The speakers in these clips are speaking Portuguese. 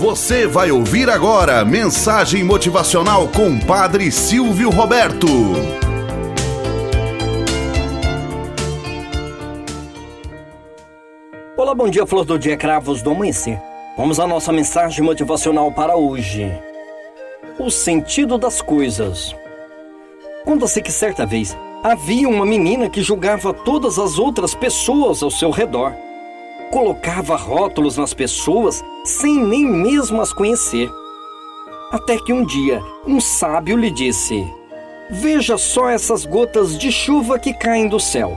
Você vai ouvir agora mensagem motivacional com Padre Silvio Roberto. Olá, bom dia, flor do dia, cravos do amanhecer. Vamos à nossa mensagem motivacional para hoje. O sentido das coisas. Conta-se que certa vez havia uma menina que julgava todas as outras pessoas ao seu redor colocava rótulos nas pessoas sem nem mesmo as conhecer. Até que um dia um sábio lhe disse: Veja só essas gotas de chuva que caem do céu.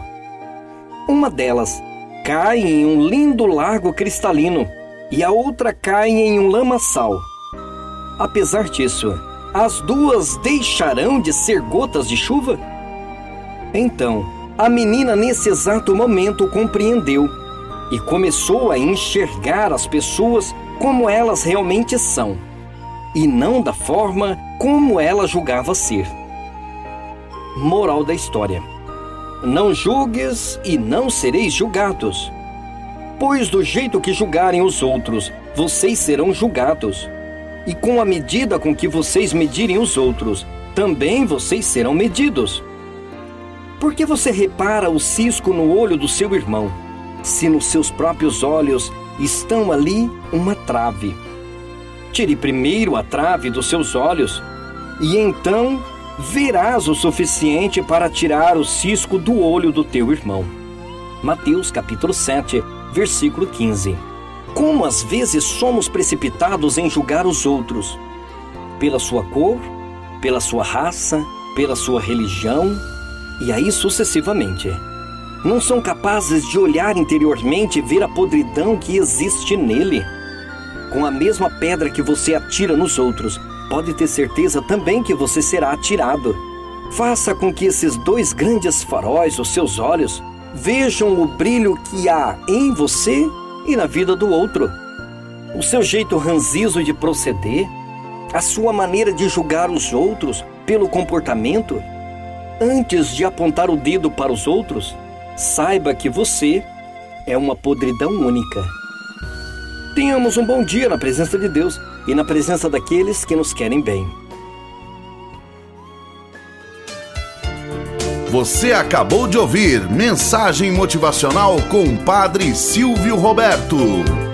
Uma delas cai em um lindo lago cristalino e a outra cai em um lamaçal. Apesar disso, as duas deixarão de ser gotas de chuva? Então, a menina nesse exato momento compreendeu e começou a enxergar as pessoas como elas realmente são, e não da forma como ela julgava ser. Moral da história: Não julgues e não sereis julgados. Pois do jeito que julgarem os outros, vocês serão julgados. E com a medida com que vocês medirem os outros, também vocês serão medidos. Por que você repara o cisco no olho do seu irmão? Se nos seus próprios olhos estão ali uma trave. Tire primeiro a trave dos seus olhos, e então verás o suficiente para tirar o cisco do olho do teu irmão. Mateus capítulo 7, versículo 15. Como às vezes somos precipitados em julgar os outros, pela sua cor, pela sua raça, pela sua religião, e aí sucessivamente não são capazes de olhar interiormente e ver a podridão que existe nele. Com a mesma pedra que você atira nos outros, pode ter certeza também que você será atirado. Faça com que esses dois grandes faróis, os seus olhos, vejam o brilho que há em você e na vida do outro. O seu jeito ranzizo de proceder, a sua maneira de julgar os outros pelo comportamento, antes de apontar o dedo para os outros, saiba que você é uma podridão única. Tenhamos um bom dia na presença de Deus e na presença daqueles que nos querem bem. Você acabou de ouvir Mensagem Motivacional com o Padre Silvio Roberto.